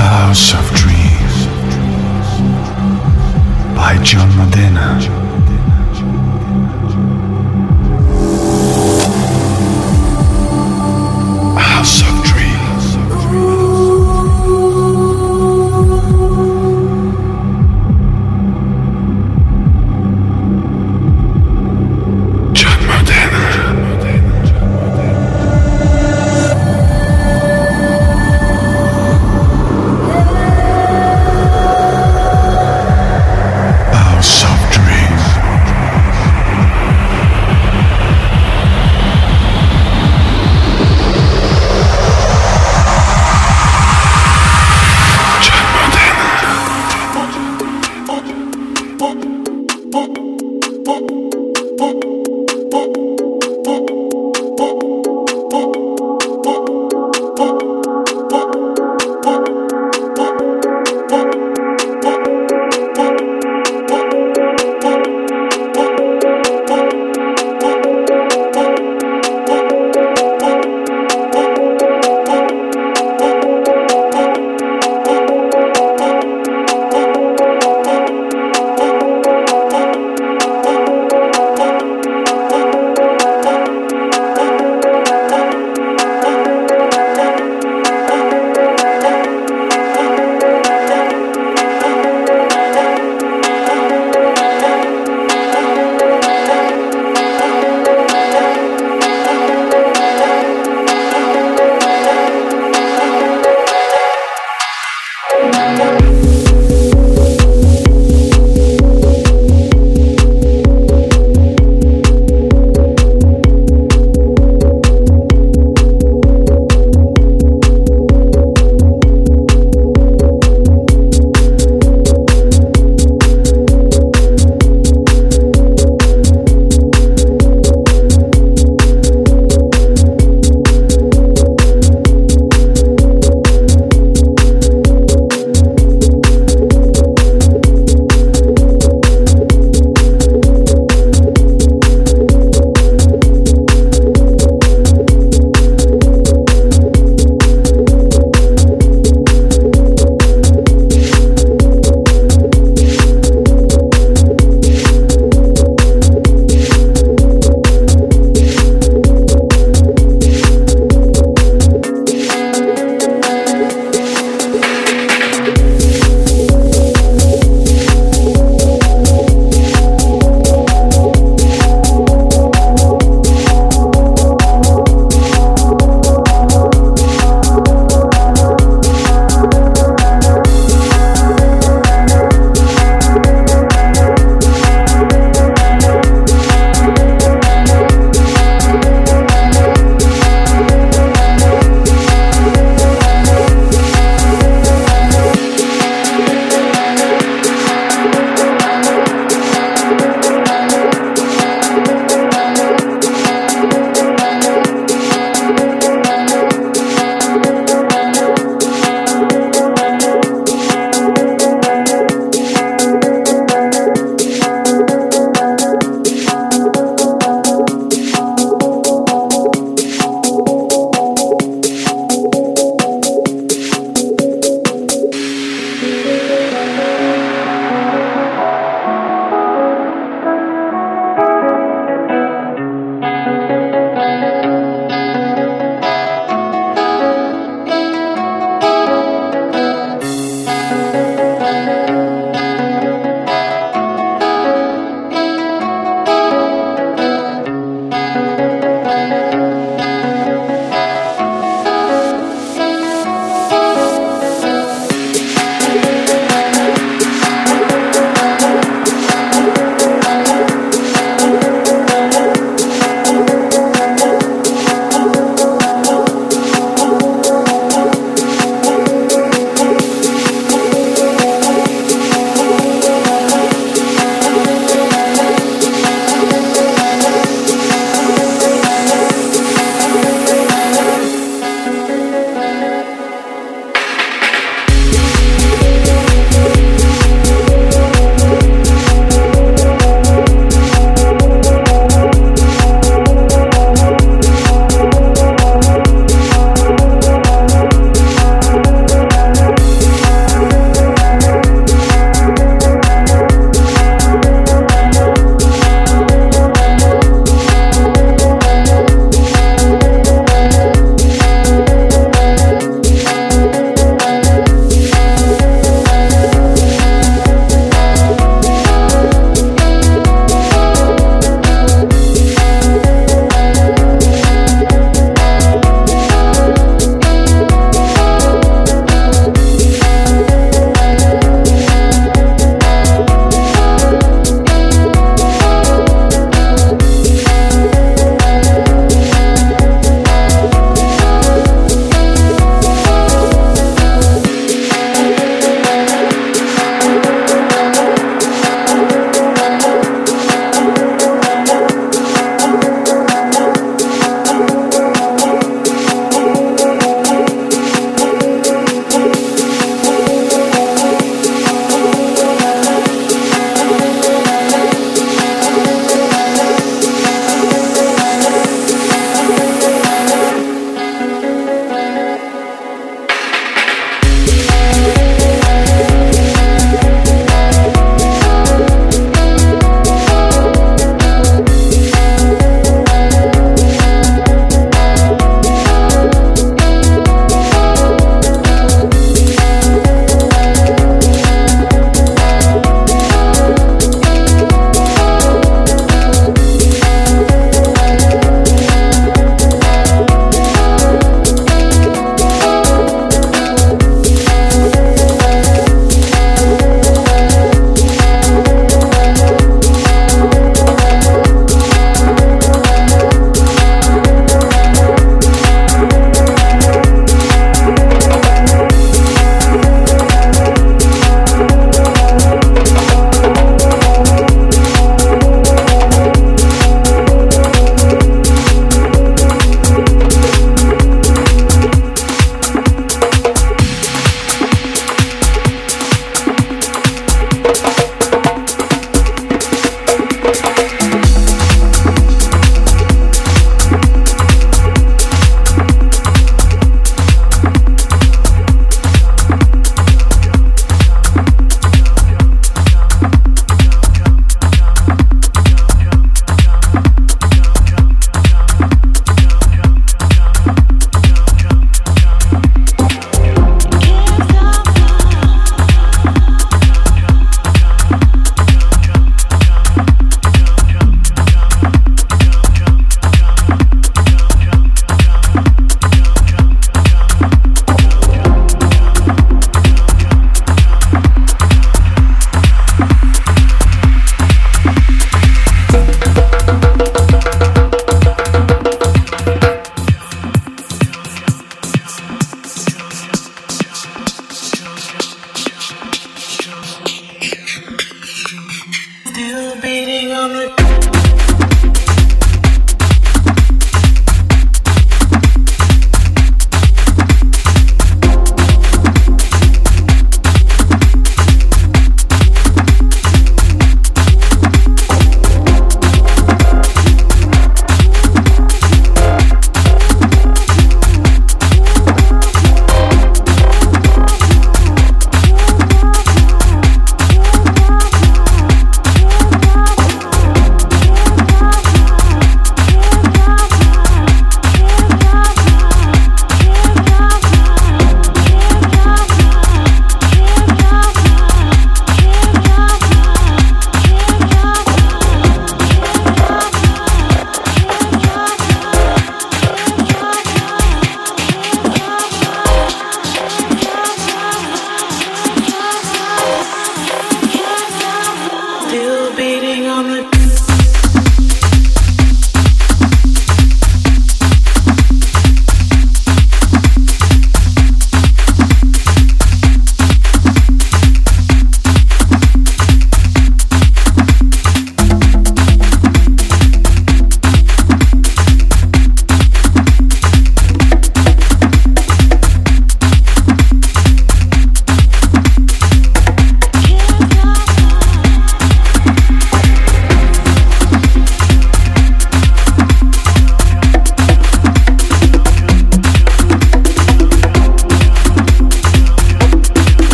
House of Dreams by John Madena.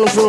funny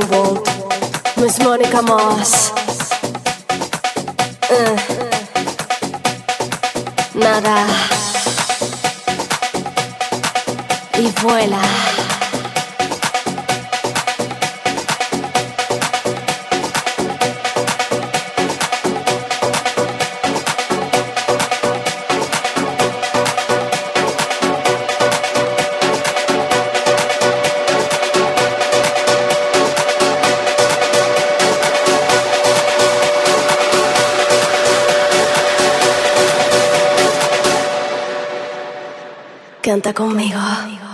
Canta conmigo.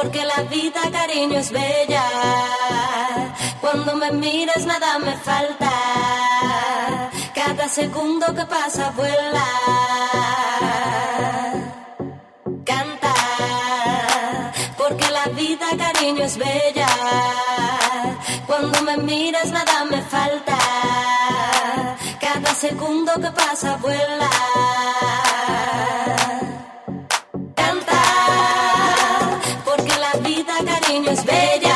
porque la vida, cariño, es bella. Cuando me miras nada me falta. Cada segundo que pasa vuela. Canta, porque la vida, cariño, es bella. Cuando me miras nada me falta. Cada segundo que pasa vuela. bellas, bellas.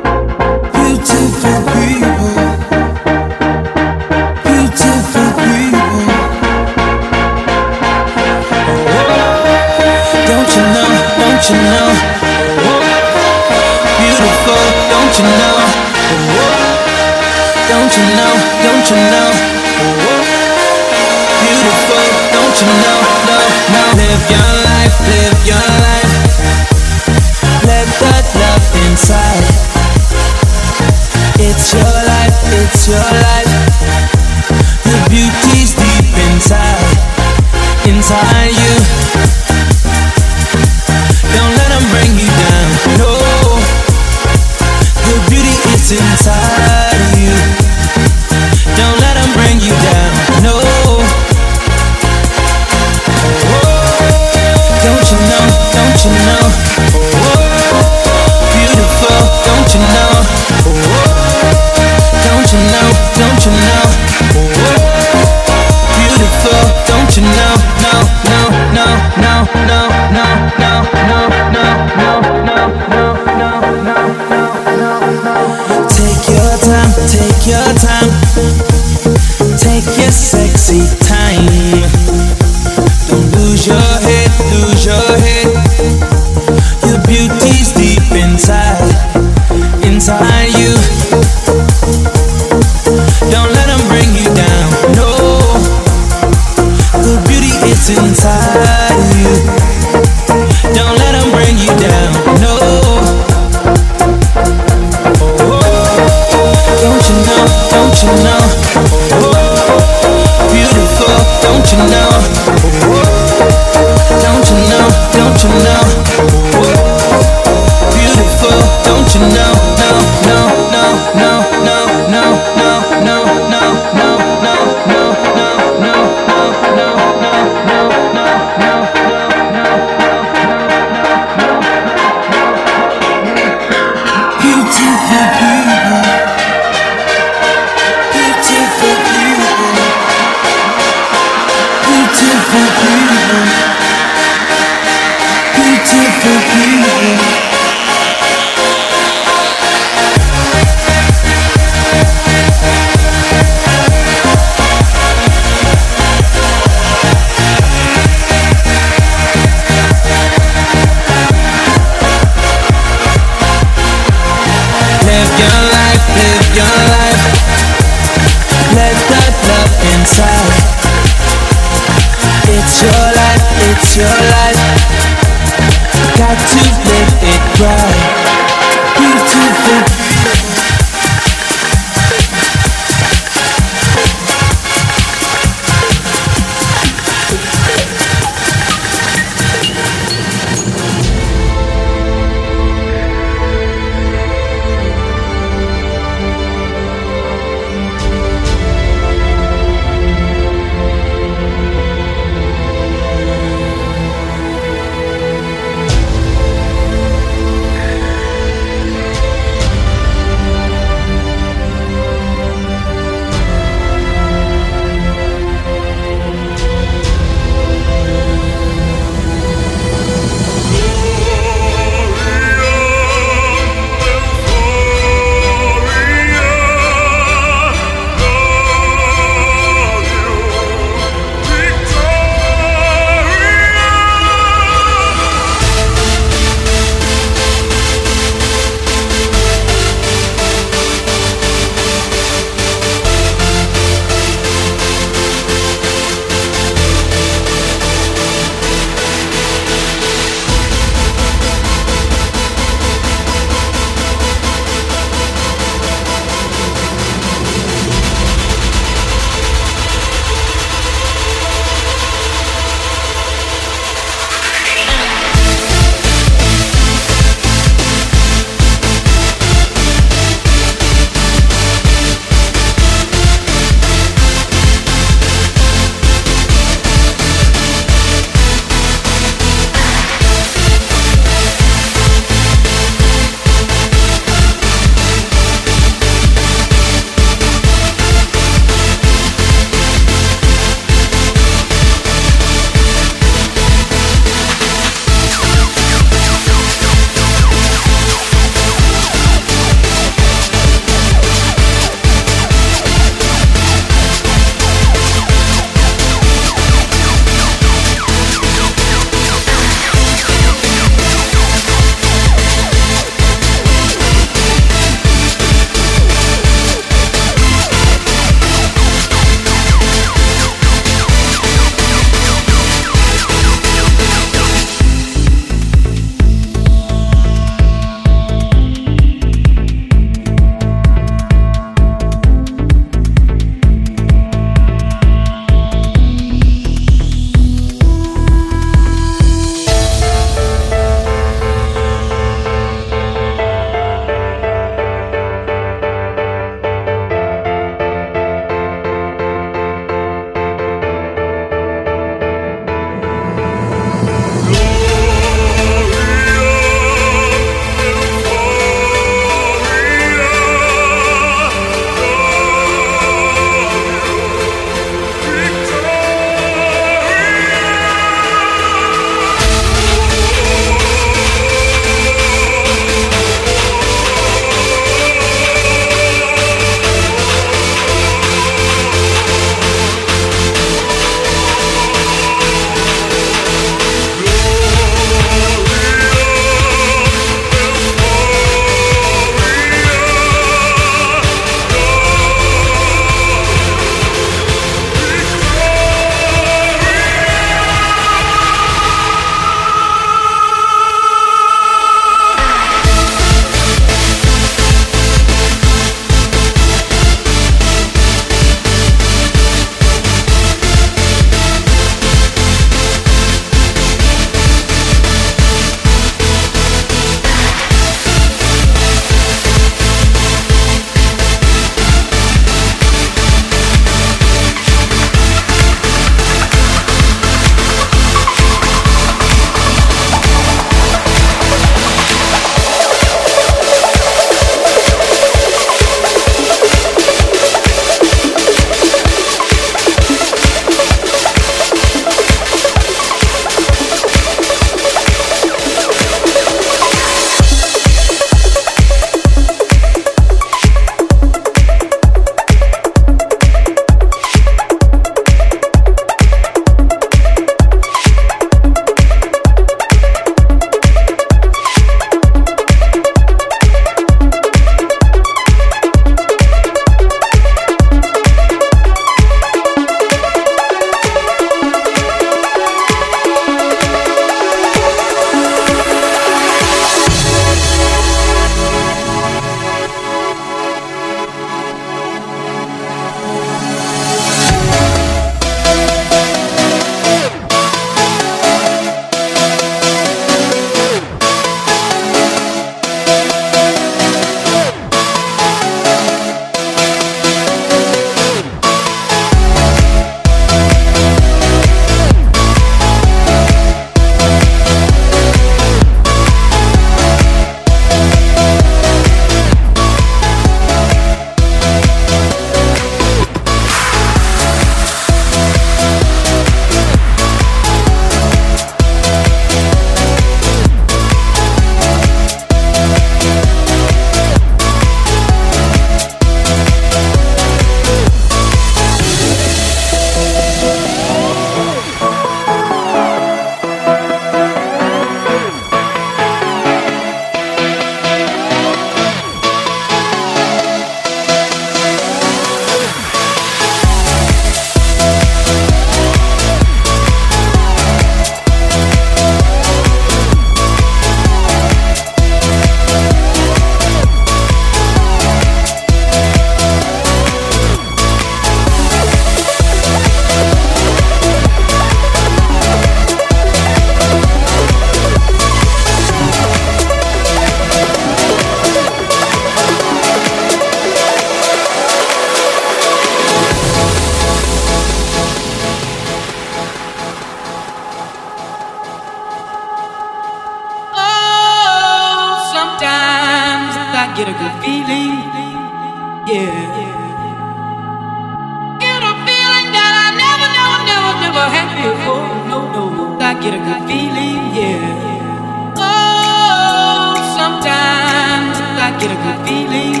get a good feeling, yeah. Oh, sometimes I get a good feeling,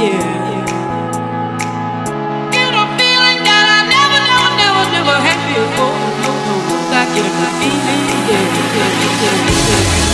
yeah. Get a feeling that I never, never, never, never had before. I get a good feeling, yeah. yeah, yeah, yeah.